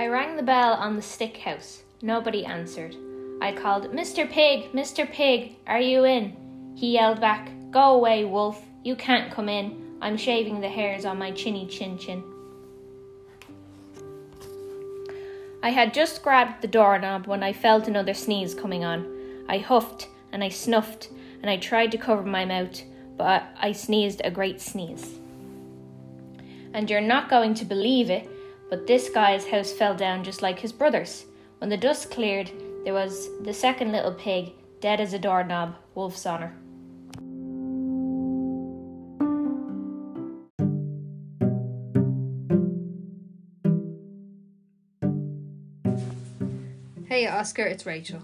I rang the bell on the stick house. Nobody answered. I called, Mr. Pig, Mr. Pig, are you in? He yelled back, Go away, wolf. You can't come in. I'm shaving the hairs on my chinny chin chin. I had just grabbed the doorknob when I felt another sneeze coming on. I huffed and I snuffed and I tried to cover my mouth, but I sneezed a great sneeze. And you're not going to believe it, but this guy's house fell down just like his brother's. When the dust cleared, there was the second little pig, dead as a doorknob, Wolf's honour. Hey Oscar, it's Rachel.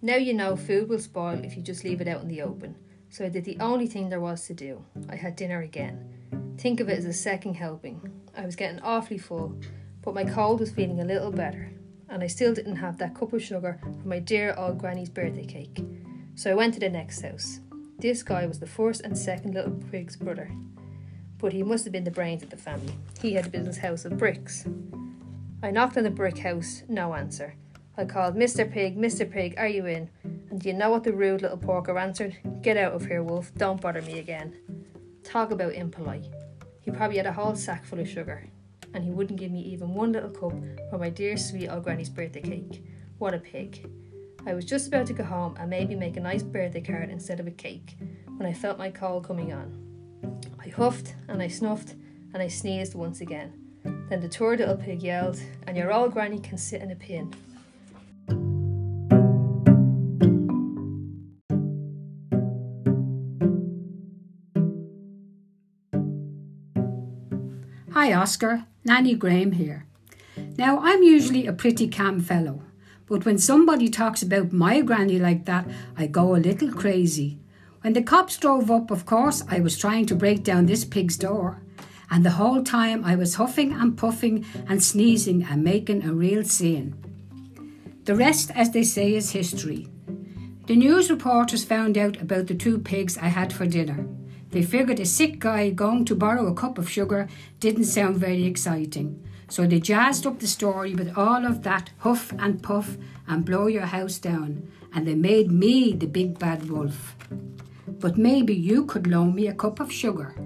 Now you know food will spoil if you just leave it out in the open, so I did the only thing there was to do. I had dinner again. Think of it as a second helping. I was getting awfully full, but my cold was feeling a little better, and I still didn't have that cup of sugar for my dear old granny's birthday cake. So I went to the next house. This guy was the first and second little pig's brother, but he must have been the brains of the family. He had a business house of bricks. I knocked on the brick house, no answer. I called, Mr. Pig, Mr. Pig, are you in? And do you know what the rude little porker answered? Get out of here, wolf, don't bother me again. Talk about impolite. He probably had a whole sack full of sugar, and he wouldn't give me even one little cup for my dear sweet old granny's birthday cake. What a pig. I was just about to go home and maybe make a nice birthday card instead of a cake when I felt my cold coming on. I huffed and I snuffed and I sneezed once again. Then the poor little pig yelled, And your old granny can sit in a pin. Hi, Oscar. Nanny Graham here. Now, I'm usually a pretty calm fellow, but when somebody talks about my granny like that, I go a little crazy. When the cops drove up, of course, I was trying to break down this pig's door, and the whole time I was huffing and puffing and sneezing and making a real scene. The rest, as they say, is history. The news reporters found out about the two pigs I had for dinner. They figured a sick guy going to borrow a cup of sugar didn't sound very exciting. So they jazzed up the story with all of that huff and puff and blow your house down, and they made me the big bad wolf. But maybe you could loan me a cup of sugar.